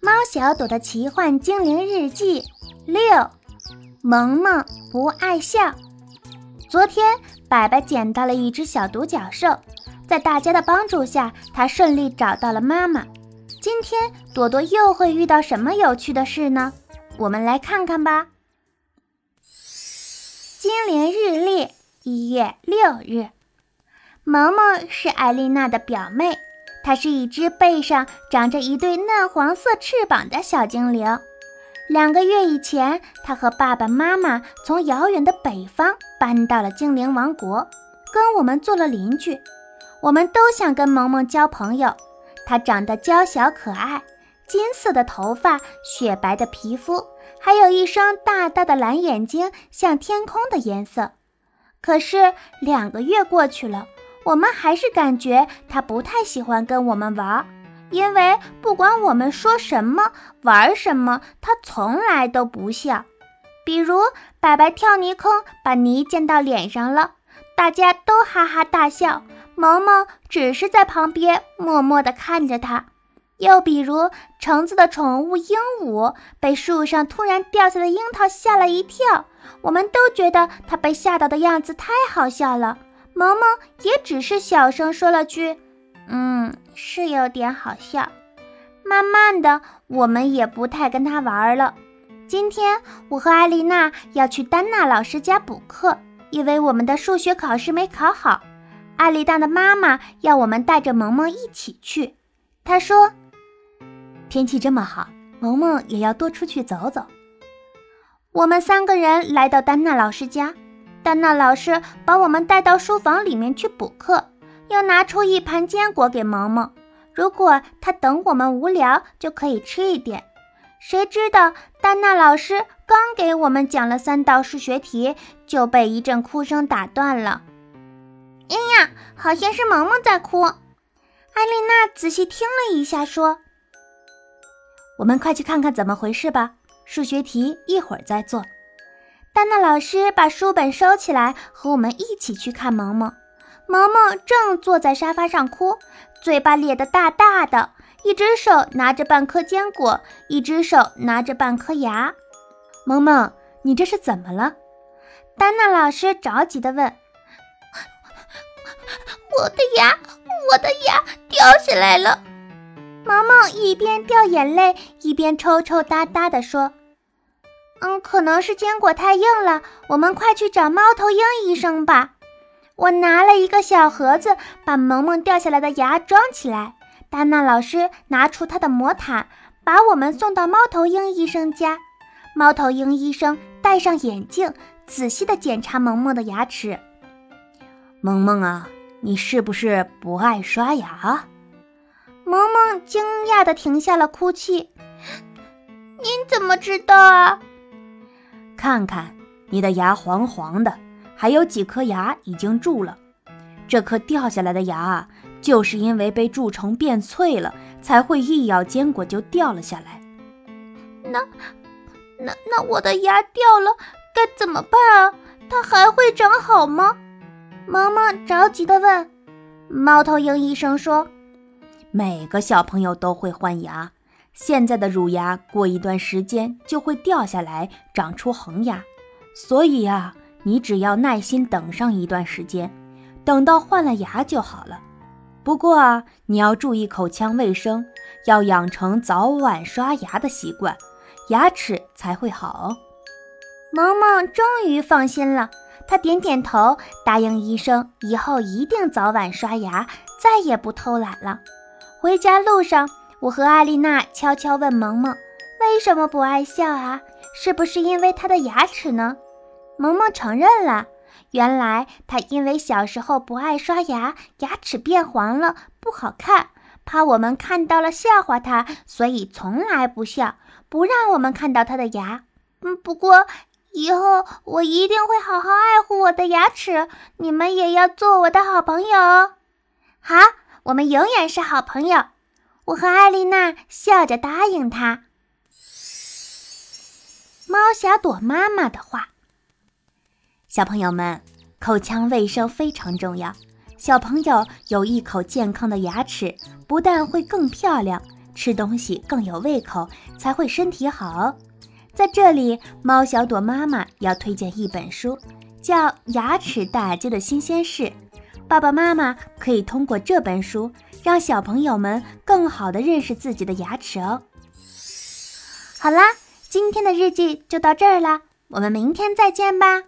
猫小朵的奇幻精灵日记六，萌萌不爱笑。昨天，白白捡到了一只小独角兽，在大家的帮助下，他顺利找到了妈妈。今天，朵朵又会遇到什么有趣的事呢？我们来看看吧。精灵日历一月六日，萌萌是艾丽娜的表妹。它是一只背上长着一对嫩黄色翅膀的小精灵。两个月以前，它和爸爸妈妈从遥远的北方搬到了精灵王国，跟我们做了邻居。我们都想跟萌萌交朋友。它长得娇小可爱，金色的头发，雪白的皮肤，还有一双大大的蓝眼睛，像天空的颜色。可是两个月过去了。我们还是感觉他不太喜欢跟我们玩，因为不管我们说什么、玩什么，他从来都不笑。比如，白白跳泥坑，把泥溅到脸上了，大家都哈哈大笑，萌萌只是在旁边默默地看着他。又比如，橙子的宠物鹦鹉被树上突然掉下的樱桃吓了一跳，我们都觉得它被吓到的样子太好笑了。萌萌也只是小声说了句：“嗯，是有点好笑。”慢慢的，我们也不太跟他玩了。今天，我和艾丽娜要去丹娜老师家补课，因为我们的数学考试没考好。艾丽娜的妈妈要我们带着萌萌一起去。她说：“天气这么好，萌萌也要多出去走走。”我们三个人来到丹娜老师家。丹娜老师把我们带到书房里面去补课，又拿出一盘坚果给萌萌。如果他等我们无聊，就可以吃一点。谁知道丹娜老师刚给我们讲了三道数学题，就被一阵哭声打断了。哎呀，好像是萌萌在哭。艾丽娜仔细听了一下，说：“我们快去看看怎么回事吧。数学题一会儿再做。”丹娜老师把书本收起来，和我们一起去看萌萌。萌萌正坐在沙发上哭，嘴巴咧得大大的，一只手拿着半颗坚果，一只手拿着半颗牙。萌萌，你这是怎么了？丹娜老师着急地问。我的牙，我的牙掉下来了。萌萌一边掉眼泪，一边抽抽搭搭地说。嗯，可能是坚果太硬了，我们快去找猫头鹰医生吧。我拿了一个小盒子，把萌萌掉下来的牙装起来。丹娜老师拿出她的魔毯，把我们送到猫头鹰医生家。猫头鹰医生戴上眼镜，仔细地检查萌萌的牙齿。萌萌啊，你是不是不爱刷牙？萌萌惊讶地停下了哭泣。您怎么知道啊？看看你的牙黄黄的，还有几颗牙已经蛀了。这颗掉下来的牙啊，就是因为被蛀虫变脆了，才会一咬坚果就掉了下来。那、那、那我的牙掉了该怎么办啊？它还会长好吗？萌萌着急地问。猫头鹰医生说：“每个小朋友都会换牙。”现在的乳牙过一段时间就会掉下来，长出恒牙，所以啊，你只要耐心等上一段时间，等到换了牙就好了。不过啊，你要注意口腔卫生，要养成早晚刷牙的习惯，牙齿才会好。萌萌终于放心了，他点点头，答应医生以后一定早晚刷牙，再也不偷懒了。回家路上。我和艾丽娜悄悄问萌萌：“为什么不爱笑啊？是不是因为她的牙齿呢？”萌萌承认了，原来她因为小时候不爱刷牙，牙齿变黄了，不好看，怕我们看到了笑话她，所以从来不笑，不让我们看到她的牙。嗯，不过以后我一定会好好爱护我的牙齿，你们也要做我的好朋友。好，我们永远是好朋友。我和艾丽娜笑着答应他。猫小朵妈妈的话：小朋友们，口腔卫生非常重要。小朋友有一口健康的牙齿，不但会更漂亮，吃东西更有胃口，才会身体好。在这里，猫小朵妈妈要推荐一本书，叫《牙齿大街的新鲜事》。爸爸妈妈可以通过这本书，让小朋友们更好的认识自己的牙齿哦。好啦，今天的日记就到这儿啦，我们明天再见吧。